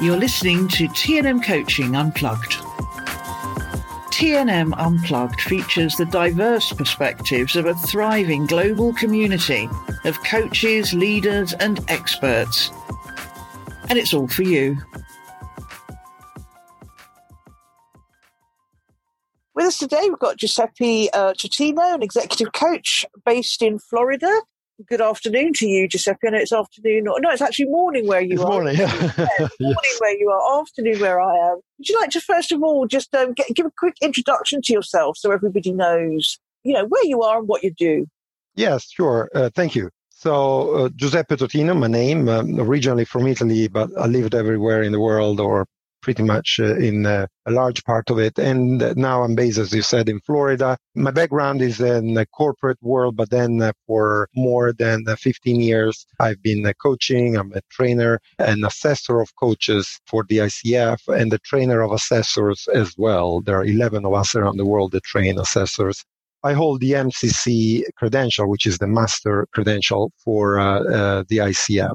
You're listening to TNM Coaching Unplugged. TNM Unplugged features the diverse perspectives of a thriving global community of coaches, leaders, and experts. And it's all for you. With us today, we've got Giuseppe uh, an executive coach based in Florida. Good afternoon to you, Giuseppe. I know it's afternoon. Or, no, it's actually morning where you it's are. Morning, yeah. yeah morning yes. where you are, afternoon where I am. Would you like to first of all just um, get, give a quick introduction to yourself so everybody knows, you know, where you are and what you do? Yes, sure. Uh, thank you. So uh, Giuseppe Totino, my name, um, originally from Italy, but I lived everywhere in the world or pretty much uh, in uh, a large part of it. And uh, now I'm based, as you said, in Florida. My background is in the corporate world, but then uh, for more than uh, 15 years, I've been uh, coaching. I'm a trainer and assessor of coaches for the ICF and the trainer of assessors as well. There are 11 of us around the world that train assessors. I hold the MCC credential, which is the master credential for the ICF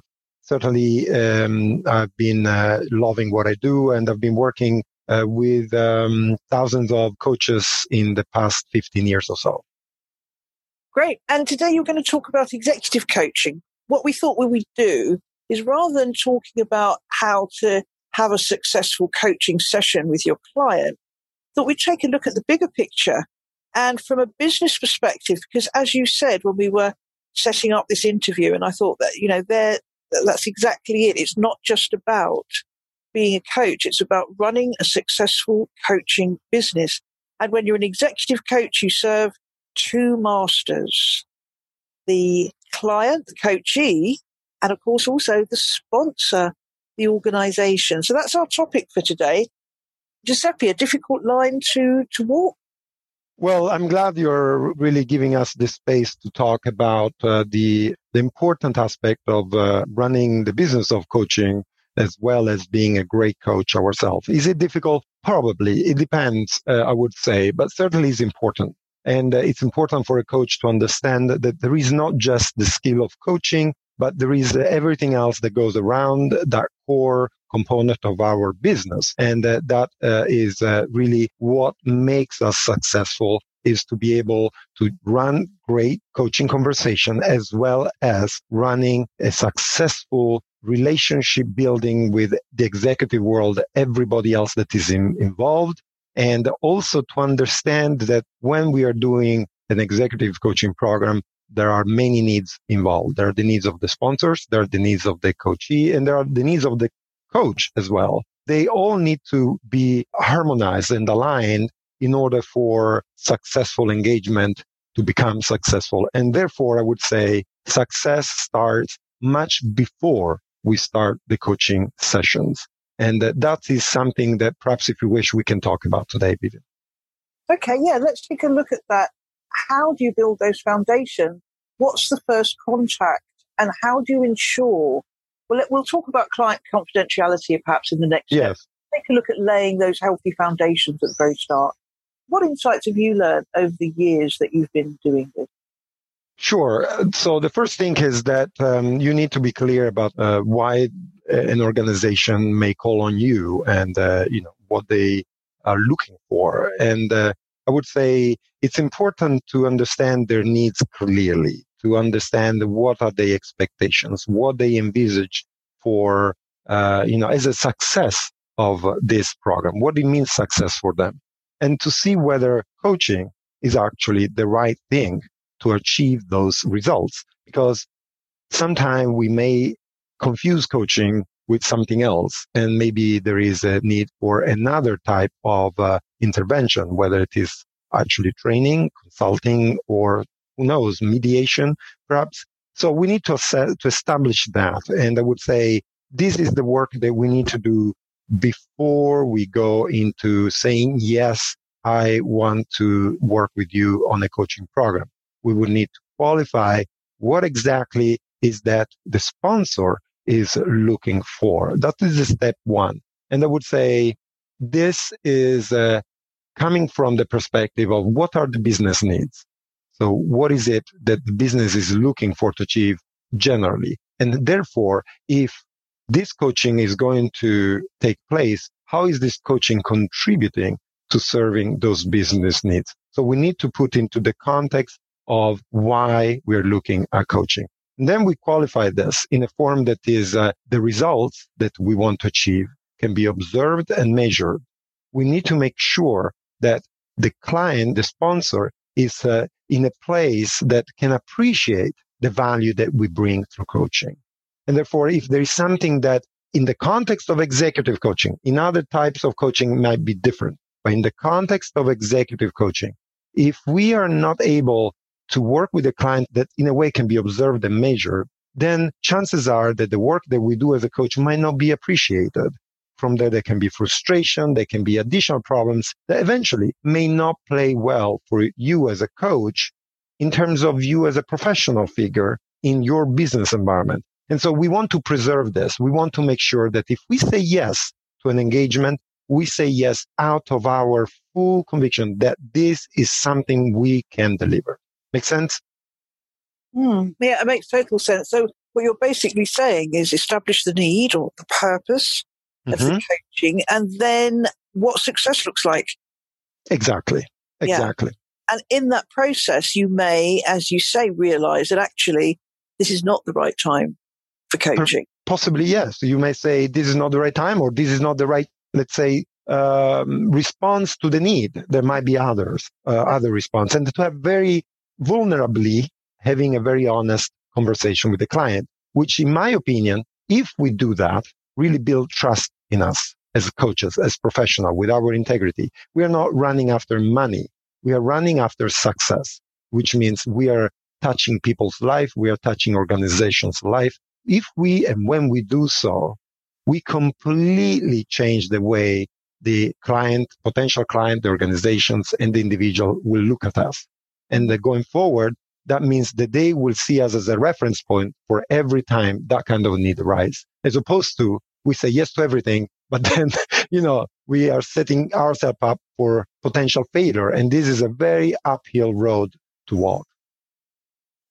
certainly um, I've been uh, loving what I do, and I've been working uh, with um, thousands of coaches in the past 15 years or so. Great. And today you're going to talk about executive coaching. What we thought we would do is rather than talking about how to have a successful coaching session with your client, thought we'd take a look at the bigger picture and from a business perspective, because as you said when we were setting up this interview, and I thought that, you know, there that's exactly it. It's not just about being a coach. It's about running a successful coaching business. And when you're an executive coach, you serve two masters, the client, the coachee, and of course also the sponsor, the organization. So that's our topic for today. Giuseppe, a difficult line to, to walk. Well, I'm glad you're really giving us this space to talk about uh, the the important aspect of uh, running the business of coaching as well as being a great coach ourselves. Is it difficult? Probably. It depends, uh, I would say, but certainly it's important. And uh, it's important for a coach to understand that there is not just the skill of coaching, but there is everything else that goes around that core component of our business. And uh, that uh, is uh, really what makes us successful is to be able to run great coaching conversation as well as running a successful relationship building with the executive world, everybody else that is in, involved. And also to understand that when we are doing an executive coaching program, there are many needs involved. There are the needs of the sponsors, there are the needs of the coachee, and there are the needs of the coach as well. They all need to be harmonized and aligned in order for successful engagement to become successful. And therefore, I would say success starts much before we start the coaching sessions. And that is something that perhaps if you wish, we can talk about today, Vivian. Okay, yeah, let's take a look at that. How do you build those foundations? What's the first contact? And how do you ensure? Well, we'll talk about client confidentiality perhaps in the next yes. Step. Take a look at laying those healthy foundations at the very start. What insights have you learned over the years that you've been doing this? Sure. So the first thing is that um, you need to be clear about uh, why an organization may call on you and uh, you know what they are looking for. And uh, I would say it's important to understand their needs clearly, to understand what are their expectations, what they envisage for uh, you know as a success of this program, what it means success for them and to see whether coaching is actually the right thing to achieve those results. Because sometimes we may confuse coaching with something else, and maybe there is a need for another type of uh, intervention, whether it is actually training, consulting, or who knows, mediation, perhaps. So we need to, assess, to establish that. And I would say this is the work that we need to do before we go into saying, yes, I want to work with you on a coaching program. We would need to qualify what exactly is that the sponsor is looking for. That is step one. And I would say this is uh, coming from the perspective of what are the business needs? So what is it that the business is looking for to achieve generally? And therefore, if this coaching is going to take place, how is this coaching contributing to serving those business needs? So we need to put into the context of why we're looking at coaching. And then we qualify this in a form that is uh, the results that we want to achieve can be observed and measured. We need to make sure that the client, the sponsor is uh, in a place that can appreciate the value that we bring through coaching. And therefore, if there is something that in the context of executive coaching, in other types of coaching might be different, but in the context of executive coaching, if we are not able to work with a client that in a way can be observed and measured, then chances are that the work that we do as a coach might not be appreciated. From there, there can be frustration. There can be additional problems that eventually may not play well for you as a coach in terms of you as a professional figure in your business environment. And so we want to preserve this. We want to make sure that if we say yes to an engagement, we say yes out of our full conviction that this is something we can deliver. Make sense? Hmm. Yeah, it makes total sense. So what you're basically saying is establish the need or the purpose mm-hmm. of the mm-hmm. coaching and then what success looks like. Exactly. Exactly. Yeah. And in that process, you may, as you say, realize that actually this is not the right time for coaching. Possibly, yes. You may say this is not the right time or this is not the right, let's say, um, response to the need. There might be others, uh, other response and to have very vulnerably having a very honest conversation with the client, which in my opinion, if we do that, really build trust in us as coaches, as professionals with our integrity. We are not running after money. We are running after success, which means we are touching people's life. We are touching organizations' life. If we and when we do so, we completely change the way the client, potential client, the organizations and the individual will look at us. And going forward, that means that they will see us as a reference point for every time that kind of need arises, as opposed to we say yes to everything, but then, you know, we are setting ourselves up for potential failure. And this is a very uphill road to walk.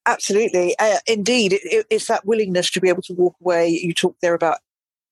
Absolutely. Uh, indeed, it, it, it's that willingness to be able to walk away. You talked there about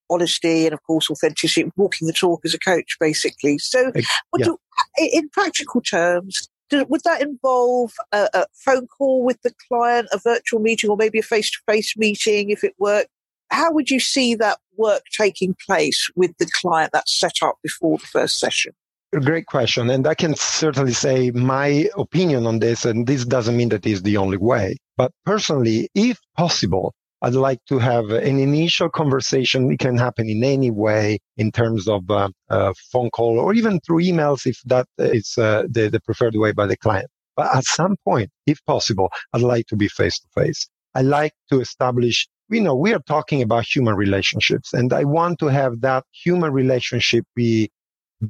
honesty and, of course, authenticity, walking the talk as a coach, basically. So, yeah. do, in practical terms, would that involve a, a, phone call with the client, a virtual meeting, or maybe a face to face meeting if it worked? How would you see that work taking place with the client that's set up before the first session? Great question. And I can certainly say my opinion on this, and this doesn't mean that is the only way. But personally, if possible, I'd like to have an initial conversation. It can happen in any way in terms of uh, a phone call or even through emails if that is uh, the, the preferred way by the client. But at some point, if possible, I'd like to be face to face. I like to establish, you know, we are talking about human relationships and I want to have that human relationship be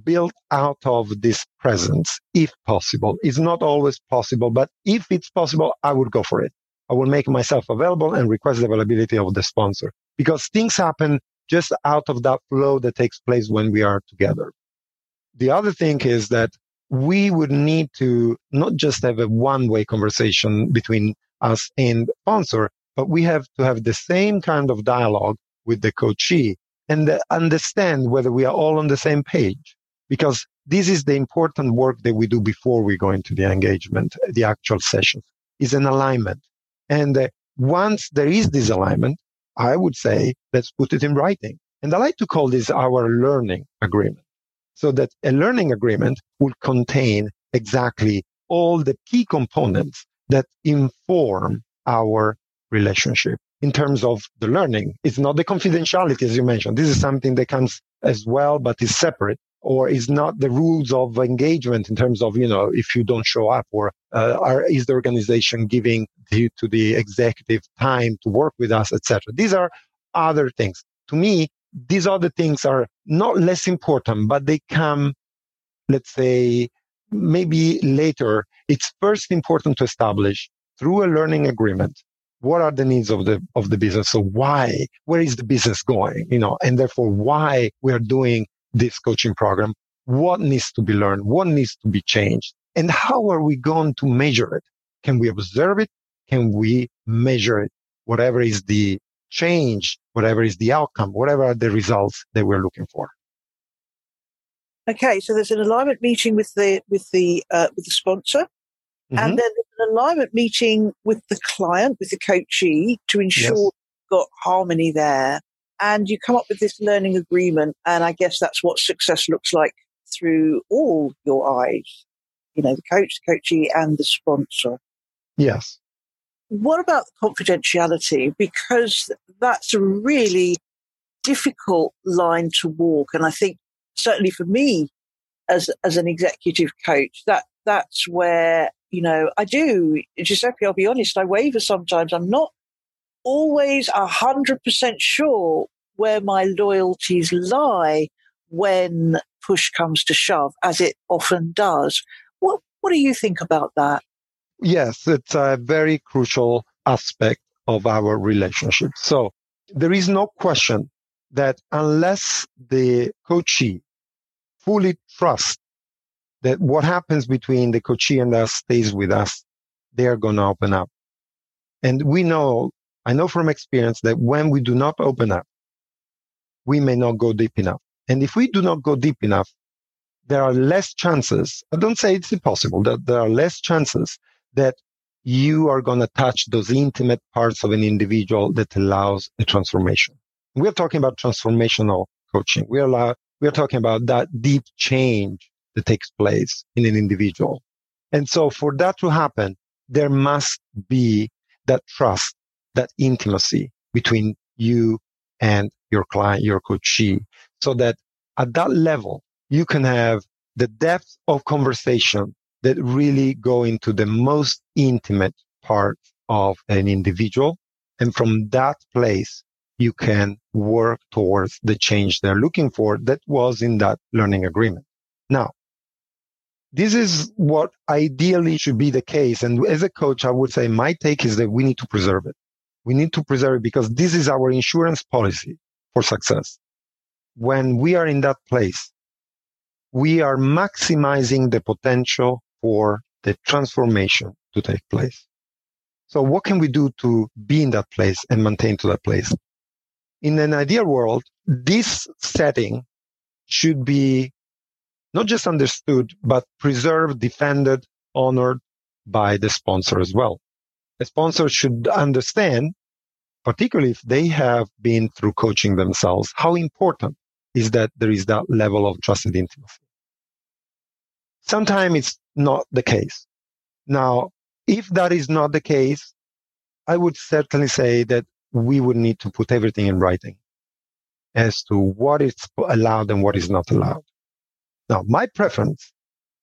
built out of this presence, if possible. It's not always possible, but if it's possible, I would go for it. I will make myself available and request the availability of the sponsor because things happen just out of that flow that takes place when we are together. The other thing is that we would need to not just have a one way conversation between us and sponsor, but we have to have the same kind of dialogue with the coachee and understand whether we are all on the same page. Because this is the important work that we do before we go into the engagement, the actual sessions is an alignment. And uh, once there is this alignment, I would say, let's put it in writing. And I like to call this our learning agreement. So that a learning agreement will contain exactly all the key components that inform our relationship in terms of the learning. It's not the confidentiality, as you mentioned. This is something that comes as well, but is separate or is not the rules of engagement in terms of, you know, if you don't show up or uh, are, is the organization giving the, to the executive time to work with us, etc. These are other things. To me, these other things are not less important, but they come, let's say, maybe later. It's first important to establish through a learning agreement what are the needs of the of the business so why where is the business going you know and therefore why we are doing this coaching program, what needs to be learned, what needs to be changed, and how are we going to measure it? Can we observe it? Can we measure it? Whatever is the change whatever is the outcome, whatever are the results that we're looking for. Okay, so there's an alignment meeting with the with the uh, with the sponsor, mm-hmm. and then an alignment meeting with the client, with the coachee, to ensure yes. you've got harmony there. And you come up with this learning agreement, and I guess that's what success looks like through all your eyes. You know, the coach, the coachee, and the sponsor. Yes. What about confidentiality? Because that's a really difficult line to walk. And I think certainly for me as, as an executive coach, that, that's where, you know, I do, Giuseppe, I'll be honest, I waver sometimes. I'm not always a hundred percent sure where my loyalties lie when push comes to shove, as it often does. What, what do you think about that? Yes, it's a very crucial aspect of our relationship. So there is no question that unless the coachee fully trusts that what happens between the coachee and us stays with us, they're going to open up. And we know, I know from experience that when we do not open up, we may not go deep enough. And if we do not go deep enough, there are less chances. I don't say it's impossible that there are less chances that you are going to touch those intimate parts of an individual that allows a transformation. We're talking about transformational coaching. We are, we are talking about that deep change that takes place in an individual. And so for that to happen, there must be that trust, that intimacy between you and your client, your coachee, so that at that level, you can have the depth of conversation that really go into the most intimate part of an individual. And from that place, you can work towards the change they're looking for that was in that learning agreement. Now, this is what ideally should be the case. And as a coach, I would say my take is that we need to preserve it. We need to preserve it because this is our insurance policy for success. When we are in that place, we are maximizing the potential for the transformation to take place. So what can we do to be in that place and maintain to that place? In an ideal world, this setting should be not just understood, but preserved, defended, honored by the sponsor as well. The sponsor should understand, particularly if they have been through coaching themselves, how important is that there is that level of trusted intimacy. Sometimes it's not the case. Now, if that is not the case, I would certainly say that we would need to put everything in writing as to what is allowed and what is not allowed. Now, my preference,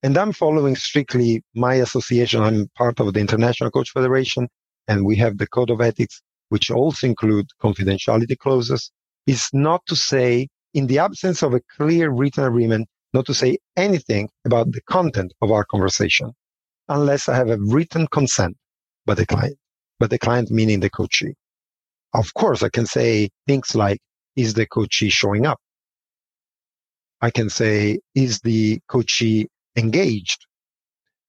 and I'm following strictly my association. I'm part of the International Coach Federation, and we have the Code of Ethics, which also include confidentiality clauses, is not to say, in the absence of a clear written agreement, not to say anything about the content of our conversation unless I have a written consent by the client, by the client meaning the coachee. Of course, I can say things like, is the coachee showing up? I can say, is the coachee engaged?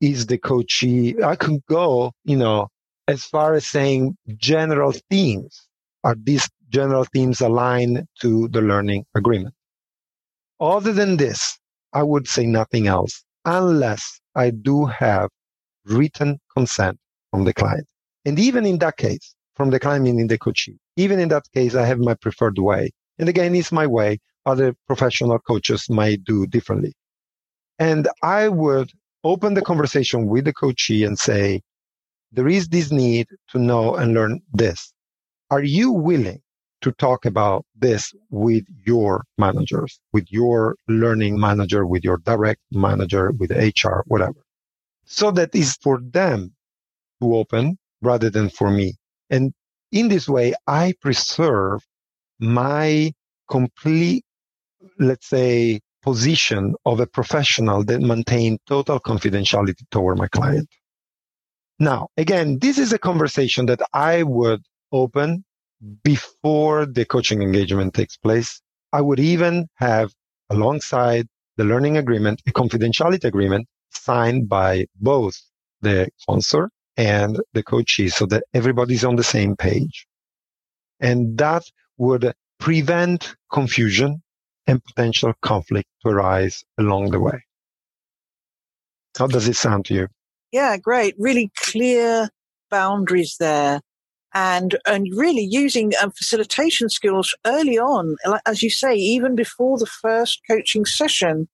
Is the coachee, I can go, you know, as far as saying general themes. Are these general themes aligned to the learning agreement? Other than this, I would say nothing else unless I do have written consent from the client. And even in that case, from the client meaning the coachee, even in that case, I have my preferred way. And again, it's my way. Other professional coaches might do differently. And I would open the conversation with the coachee and say, there is this need to know and learn this. Are you willing to talk about this with your managers, with your learning manager, with your direct manager, with HR, whatever. So that is for them to open rather than for me. And in this way, I preserve my complete, let's say, position of a professional that maintain total confidentiality toward my client. Now, again, this is a conversation that I would open before the coaching engagement takes place. I would even have alongside the learning agreement, a confidentiality agreement signed by both the sponsor and the coachee so that everybody's on the same page. And that would prevent confusion and potential conflict to arise along the way. How does it sound to you? Yeah, great. Really clear boundaries there. And, and really using um, facilitation skills early on, as you say, even before the first coaching session,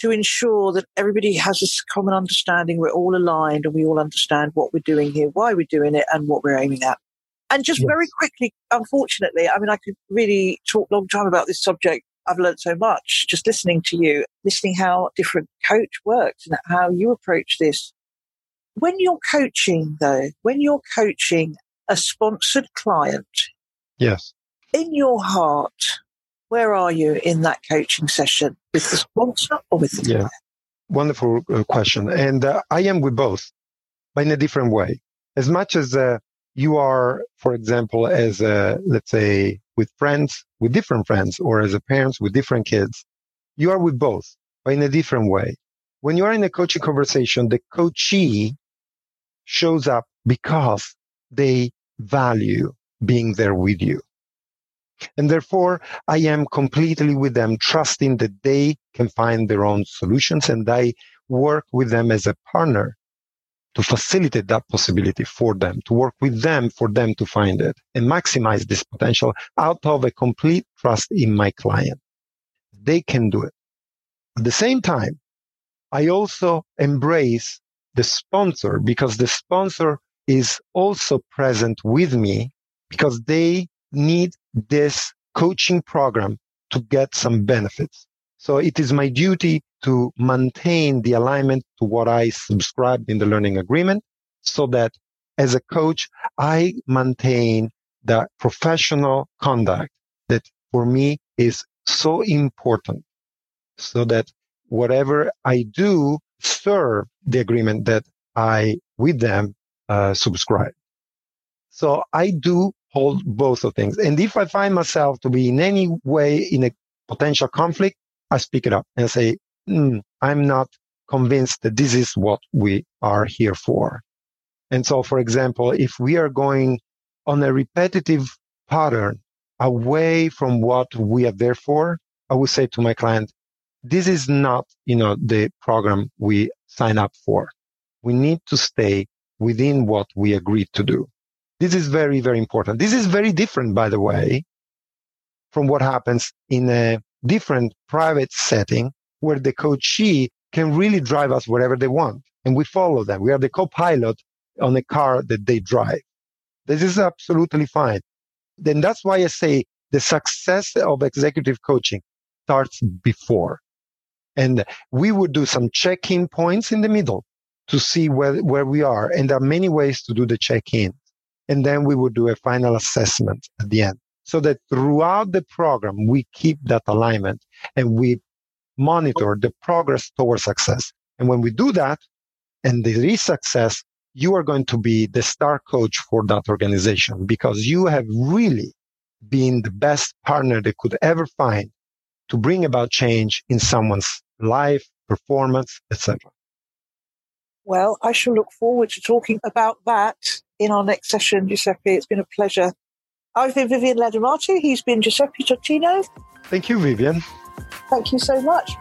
to ensure that everybody has a common understanding. We're all aligned and we all understand what we're doing here, why we're doing it, and what we're aiming at. And just yes. very quickly, unfortunately, I mean, I could really talk a long time about this subject. I've learned so much just listening to you, listening how different coach works and how you approach this. When you're coaching, though, when you're coaching a sponsored client, yes, in your heart, where are you in that coaching session? With the sponsor or with the yeah. wonderful uh, question. And uh, i am with both but in a different way. As much as uh, you are for example as a, let's say with friends with different friends or as a parents with different kids you are with both but in a different way. When you are in a coaching conversation the coachee shows up because they value being there with you. And therefore, I am completely with them, trusting that they can find their own solutions and I work with them as a partner to facilitate that possibility for them, to work with them for them to find it and maximize this potential out of a complete trust in my client. They can do it. At the same time, I also embrace the sponsor because the sponsor is also present with me because they need this coaching program to get some benefits. So it is my duty to maintain the alignment to what I subscribed in the learning agreement so that as a coach, I maintain the professional conduct that for me is so important so that whatever I do serve the agreement that I with them uh, subscribe. So I do hold both of things. And if I find myself to be in any way in a potential conflict, I speak it up and say, mm, I'm not convinced that this is what we are here for. And so, for example, if we are going on a repetitive pattern away from what we are there for, I would say to my client, this is not, you know, the program we sign up for. We need to stay within what we agreed to do. This is very, very important. This is very different, by the way, from what happens in a different private setting where the coachee can really drive us wherever they want and we follow them. We are the co-pilot on a car that they drive. This is absolutely fine. Then that's why I say the success of executive coaching starts before. And we would do some check-in points in the middle to see where, where we are. And there are many ways to do the check-in. And then we would do a final assessment at the end so that throughout the program, we keep that alignment and we monitor the progress towards success. And when we do that and there is success, you are going to be the star coach for that organization because you have really been the best partner they could ever find to bring about change in someone's life, performance, etc. Well, I shall look forward to talking about that in our next session, Giuseppe. It's been a pleasure. I've been Vivian Ladamati. He's been Giuseppe Totino. Thank you, Vivian. Thank you so much.